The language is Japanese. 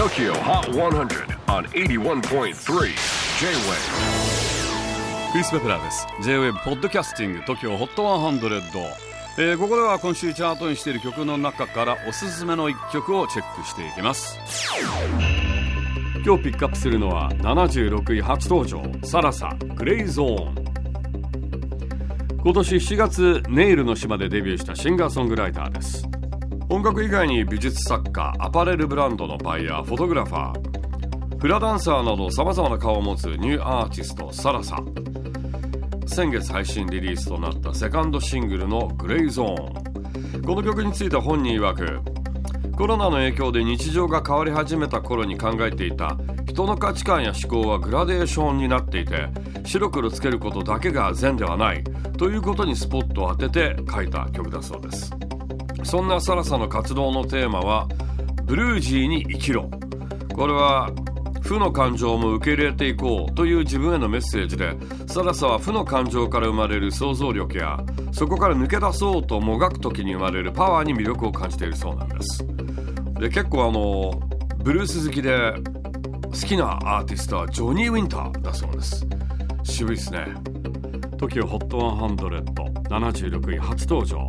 TOKYO HOT 100 on 81.3 J-WAVE クリス・ベプラーです。J-WAVE ポッドキャスティング TOKYO HOT 100、えー、ここでは今週チャートにしている曲の中からおすすめの一曲をチェックしていきます。今日ピックアップするのは76位初登場サラサグレイゾーン今年7月ネイルの島でデビューしたシンガーソングライターです。音楽以外に美術作家アパレルブランドのバイヤーフォトグラファーフラダンサーなどさまざまな顔を持つニューアーティストサラサ。先月配信リリースとなったセカンドシングルの「グレイゾーン。この曲について本人曰くコロナの影響で日常が変わり始めた頃に考えていた人の価値観や思考はグラデーションになっていて白黒つけることだけが善ではないということにスポットを当てて書いた曲だそうです。そんなサラサの活動のテーマはブルージーに生きろ。これは負の感情も受け入れていこうという自分へのメッセージでサラサは負の感情から生まれる想像力やそこから抜け出そうともがく時に生まれるパワーに魅力を感じているそうなんです。で結構あのブルース好きで好きなアーティストはジョニー・ウィンターだそうです。渋いですね。TOKIOHOT10076 位初登場。